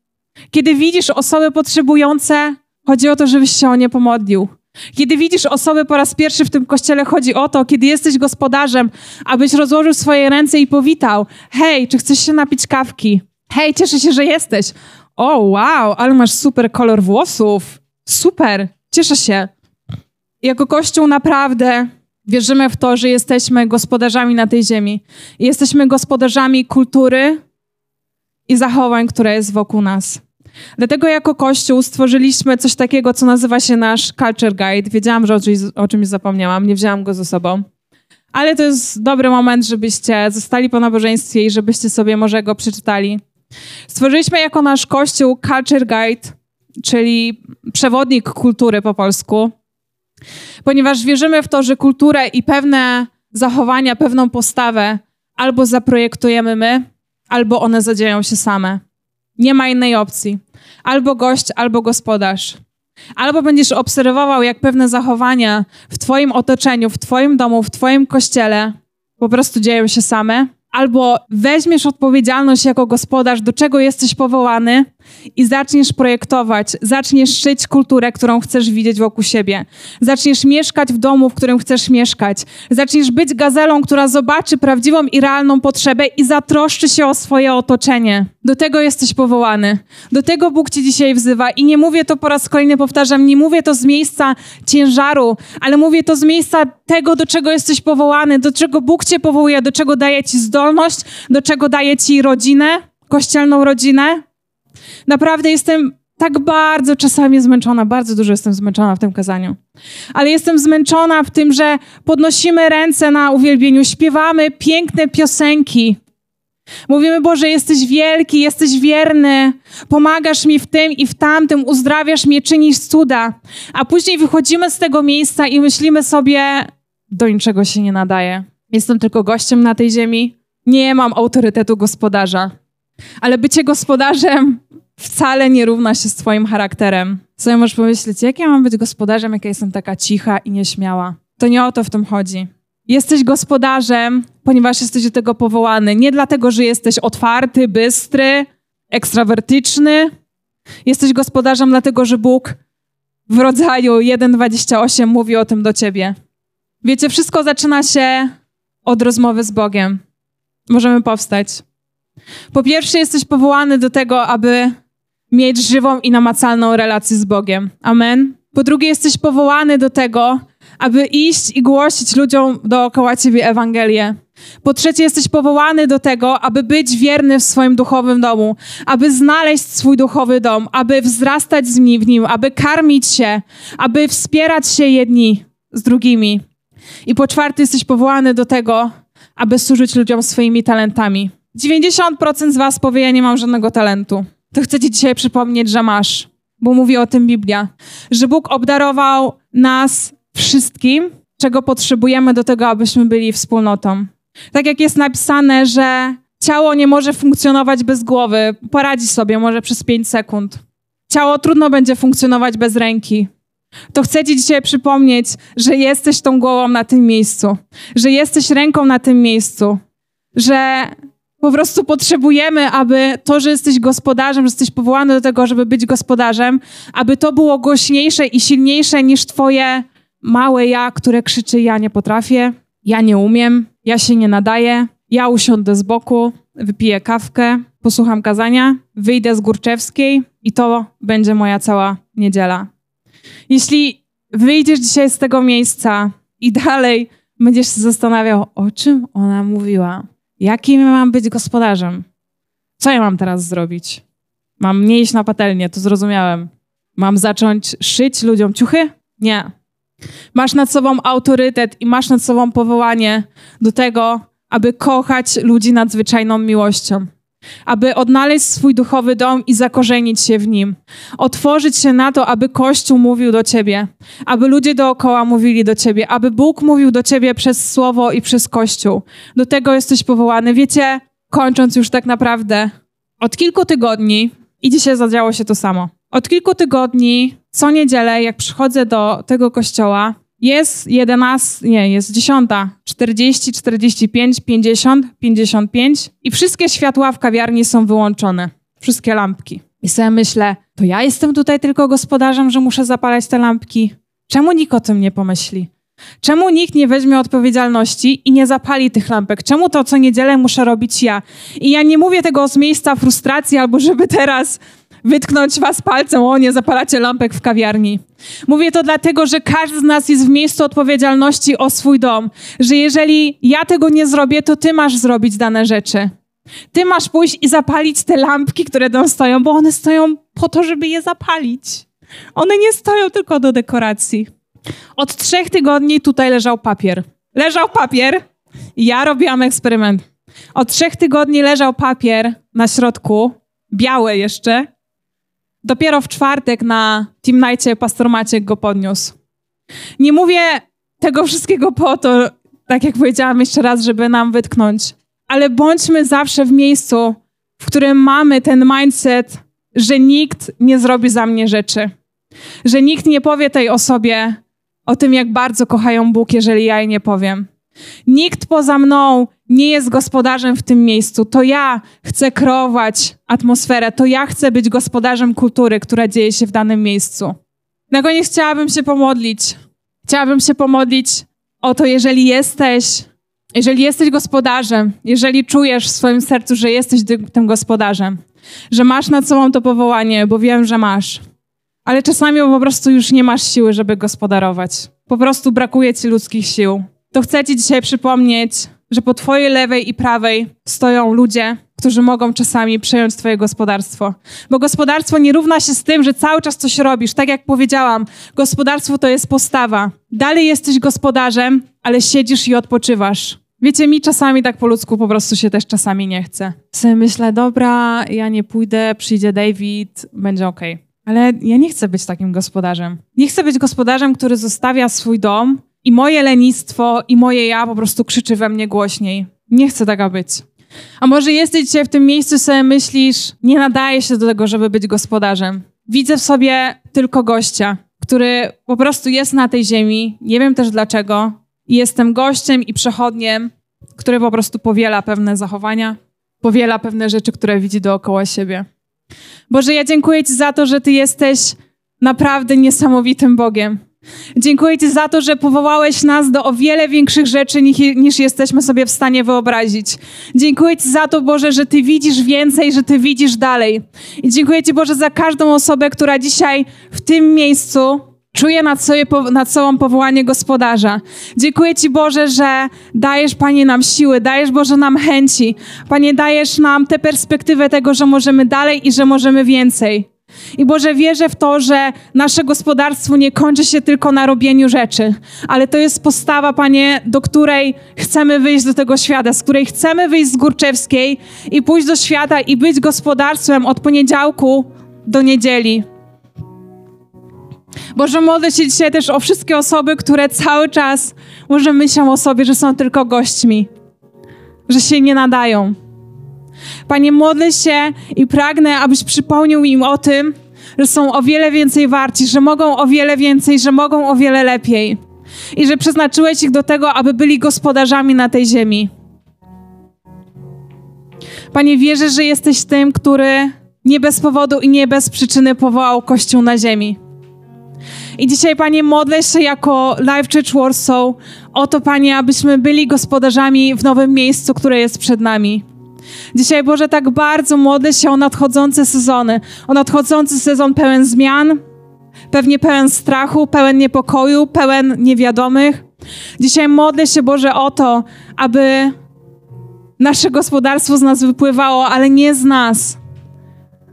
Kiedy widzisz osoby potrzebujące, chodzi o to, żebyś się o nie pomodlił. Kiedy widzisz osoby po raz pierwszy w tym kościele, chodzi o to, kiedy jesteś gospodarzem, abyś rozłożył swoje ręce i powitał: Hej, czy chcesz się napić kawki? Hej, cieszę się, że jesteś. O, wow, ale masz super kolor włosów. Super, cieszę się. Jako Kościół naprawdę wierzymy w to, że jesteśmy gospodarzami na tej ziemi. Jesteśmy gospodarzami kultury i zachowań, które jest wokół nas. Dlatego jako Kościół stworzyliśmy coś takiego, co nazywa się nasz Culture Guide. Wiedziałam, że o czymś, o czymś zapomniałam, nie wzięłam go ze sobą. Ale to jest dobry moment, żebyście zostali po nabożeństwie i żebyście sobie może go przeczytali. Stworzyliśmy jako nasz kościół Culture Guide, czyli przewodnik kultury po polsku, ponieważ wierzymy w to, że kulturę i pewne zachowania, pewną postawę albo zaprojektujemy my, albo one zadzieją się same. Nie ma innej opcji. Albo gość, albo gospodarz. Albo będziesz obserwował, jak pewne zachowania w Twoim otoczeniu, w Twoim domu, w Twoim kościele po prostu dzieją się same, albo weźmiesz odpowiedzialność jako gospodarz, do czego jesteś powołany i zaczniesz projektować, zaczniesz szyć kulturę, którą chcesz widzieć wokół siebie. Zaczniesz mieszkać w domu, w którym chcesz mieszkać. Zaczniesz być gazelą, która zobaczy prawdziwą i realną potrzebę i zatroszczy się o swoje otoczenie. Do tego jesteś powołany. Do tego Bóg cię dzisiaj wzywa. I nie mówię to po raz kolejny, powtarzam, nie mówię to z miejsca ciężaru, ale mówię to z miejsca tego, do czego jesteś powołany, do czego Bóg cię powołuje, do czego daje ci zdolność, do czego daje ci rodzinę, kościelną rodzinę. Naprawdę jestem tak bardzo czasami zmęczona, bardzo dużo jestem zmęczona w tym kazaniu. Ale jestem zmęczona w tym, że podnosimy ręce na uwielbieniu, śpiewamy piękne piosenki. Mówimy, Boże, jesteś wielki, jesteś wierny, pomagasz mi w tym i w tamtym, uzdrawiasz mnie, czynisz cuda. A później wychodzimy z tego miejsca i myślimy sobie, do niczego się nie nadaje. Jestem tylko gościem na tej ziemi, nie mam autorytetu gospodarza. Ale bycie gospodarzem wcale nie równa się z twoim charakterem. Sobie możesz pomyśleć, jak ja mam być gospodarzem, jak ja jestem taka cicha i nieśmiała. To nie o to w tym chodzi. Jesteś gospodarzem, ponieważ jesteś do tego powołany. Nie dlatego, że jesteś otwarty, bystry, ekstrawertyczny. Jesteś gospodarzem dlatego, że Bóg w rodzaju 1.28 mówi o tym do ciebie. Wiecie, wszystko zaczyna się od rozmowy z Bogiem. Możemy powstać. Po pierwsze, jesteś powołany do tego, aby mieć żywą i namacalną relację z Bogiem. Amen. Po drugie, jesteś powołany do tego, aby iść i głosić ludziom dookoła ciebie Ewangelię. Po trzecie, jesteś powołany do tego, aby być wierny w swoim duchowym domu, aby znaleźć swój duchowy dom, aby wzrastać w nim, aby karmić się, aby wspierać się jedni z drugimi. I po czwarte, jesteś powołany do tego, aby służyć ludziom swoimi talentami. 90% z was powie, ja nie mam żadnego talentu. To chcę ci dzisiaj przypomnieć, że masz, bo mówi o tym Biblia, że Bóg obdarował nas wszystkim, czego potrzebujemy do tego, abyśmy byli wspólnotą. Tak jak jest napisane, że ciało nie może funkcjonować bez głowy, poradzi sobie może przez 5 sekund. Ciało trudno będzie funkcjonować bez ręki. To chcę Ci dzisiaj przypomnieć, że jesteś tą głową na tym miejscu, że jesteś ręką na tym miejscu, że po prostu potrzebujemy, aby to, że jesteś gospodarzem, że jesteś powołany do tego, żeby być gospodarzem, aby to było głośniejsze i silniejsze niż Twoje małe ja, które krzyczy: Ja nie potrafię, ja nie umiem, ja się nie nadaję, ja usiądę z boku, wypiję kawkę, posłucham kazania, wyjdę z Górczewskiej i to będzie moja cała niedziela. Jeśli wyjdziesz dzisiaj z tego miejsca i dalej będziesz się zastanawiał, o czym ona mówiła, jakim ja mam być gospodarzem, co ja mam teraz zrobić? Mam nie iść na patelnię, to zrozumiałem. Mam zacząć szyć ludziom ciuchy? Nie. Masz nad sobą autorytet i masz nad sobą powołanie do tego, aby kochać ludzi nadzwyczajną miłością aby odnaleźć swój duchowy dom i zakorzenić się w nim. Otworzyć się na to, aby Kościół mówił do ciebie, aby ludzie dookoła mówili do ciebie, aby Bóg mówił do ciebie przez Słowo i przez Kościół. Do tego jesteś powołany. Wiecie, kończąc już tak naprawdę, od kilku tygodni, i dzisiaj zadziało się to samo. Od kilku tygodni, co niedzielę, jak przychodzę do tego kościoła, jest 11, nie, jest 10, 40, 45, 50, 55 i wszystkie światła w kawiarni są wyłączone. Wszystkie lampki. I sobie myślę, to ja jestem tutaj tylko gospodarzem, że muszę zapalać te lampki? Czemu nikt o tym nie pomyśli? Czemu nikt nie weźmie odpowiedzialności i nie zapali tych lampek? Czemu to co niedzielę muszę robić ja? I ja nie mówię tego z miejsca frustracji albo żeby teraz wytknąć was palcem, o nie zapalacie lampek w kawiarni. Mówię to dlatego, że każdy z nas jest w miejscu odpowiedzialności o swój dom, że jeżeli ja tego nie zrobię, to ty masz zrobić dane rzeczy. Ty masz pójść i zapalić te lampki, które tam stoją, bo one stoją po to, żeby je zapalić. One nie stoją tylko do dekoracji. Od trzech tygodni tutaj leżał papier. Leżał papier ja robiłam eksperyment. Od trzech tygodni leżał papier na środku, białe jeszcze, Dopiero w czwartek na Team Nightie pastor Maciek go podniósł. Nie mówię tego wszystkiego po to, tak jak powiedziałam jeszcze raz, żeby nam wytknąć, ale bądźmy zawsze w miejscu, w którym mamy ten mindset, że nikt nie zrobi za mnie rzeczy. Że nikt nie powie tej osobie o tym, jak bardzo kochają Bóg, jeżeli ja jej nie powiem. Nikt poza mną nie jest gospodarzem w tym miejscu. To ja chcę kreować atmosferę, to ja chcę być gospodarzem kultury, która dzieje się w danym miejscu. Na koniec chciałabym się pomodlić. Chciałabym się pomodlić o to, jeżeli jesteś, jeżeli jesteś gospodarzem, jeżeli czujesz w swoim sercu, że jesteś tym gospodarzem, że masz nad sobą to powołanie, bo wiem, że masz. Ale czasami po prostu już nie masz siły, żeby gospodarować. Po prostu brakuje ci ludzkich sił to chcę Ci dzisiaj przypomnieć, że po Twojej lewej i prawej stoją ludzie, którzy mogą czasami przejąć Twoje gospodarstwo. Bo gospodarstwo nie równa się z tym, że cały czas coś robisz. Tak jak powiedziałam, gospodarstwo to jest postawa. Dalej jesteś gospodarzem, ale siedzisz i odpoczywasz. Wiecie, mi czasami tak po ludzku po prostu się też czasami nie chce. Sobie myślę, dobra, ja nie pójdę, przyjdzie David, będzie okej. Okay. Ale ja nie chcę być takim gospodarzem. Nie chcę być gospodarzem, który zostawia swój dom i moje lenistwo i moje ja po prostu krzyczy we mnie głośniej. Nie chcę taka być. A może jesteś dzisiaj w tym miejscu sobie myślisz, nie nadaje się do tego, żeby być gospodarzem. Widzę w sobie tylko gościa, który po prostu jest na tej ziemi. Nie wiem też dlaczego. I jestem gościem i przechodniem, który po prostu powiela pewne zachowania, powiela pewne rzeczy, które widzi dookoła siebie. Boże, ja dziękuję Ci za to, że Ty jesteś naprawdę niesamowitym Bogiem. Dziękuję Ci za to, że powołałeś nas do o wiele większych rzeczy niż, jesteśmy sobie w stanie wyobrazić. Dziękuję Ci za to, Boże, że Ty widzisz więcej, że Ty widzisz dalej. I dziękuję Ci, Boże, za każdą osobę, która dzisiaj w tym miejscu czuje nad, sobie, nad sobą powołanie gospodarza. Dziękuję Ci, Boże, że dajesz, Panie, nam siły, dajesz, Boże, nam chęci. Panie, dajesz nam tę perspektywę tego, że możemy dalej i że możemy więcej. I Boże, wierzę w to, że nasze gospodarstwo nie kończy się tylko na robieniu rzeczy, ale to jest postawa, Panie, do której chcemy wyjść do tego świata, z której chcemy wyjść z Górczewskiej i pójść do świata i być gospodarstwem od poniedziałku do niedzieli. Boże, modlę się dzisiaj też o wszystkie osoby, które cały czas może myślą o sobie, że są tylko gośćmi, że się nie nadają. Panie, modlę się i pragnę, abyś przypomniał im o tym, że są o wiele więcej warci, że mogą o wiele więcej, że mogą o wiele lepiej. I że przeznaczyłeś ich do tego, aby byli gospodarzami na tej ziemi. Panie, wierzę, że jesteś tym, który nie bez powodu i nie bez przyczyny powołał Kościół na ziemi. I dzisiaj, Panie, modlę się jako Life Church Warsaw o to, Panie, abyśmy byli gospodarzami w nowym miejscu, które jest przed nami. Dzisiaj, Boże, tak bardzo modlę się o nadchodzące sezony, o nadchodzący sezon pełen zmian, pewnie pełen strachu, pełen niepokoju, pełen niewiadomych. Dzisiaj modlę się, Boże, o to, aby nasze gospodarstwo z nas wypływało, ale nie z nas,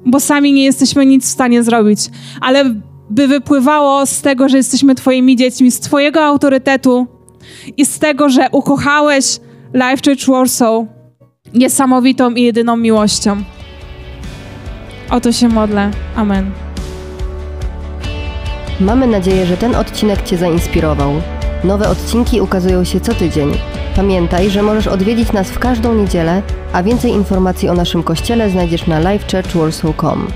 bo sami nie jesteśmy nic w stanie zrobić, ale by wypływało z tego, że jesteśmy Twoimi dziećmi, z Twojego autorytetu i z tego, że ukochałeś Life Church Warsaw niesamowitą i jedyną miłością. O to się modlę. Amen. Mamy nadzieję, że ten odcinek Cię zainspirował. Nowe odcinki ukazują się co tydzień. Pamiętaj, że możesz odwiedzić nas w każdą niedzielę, a więcej informacji o naszym kościele znajdziesz na livechurchwarsaw.com.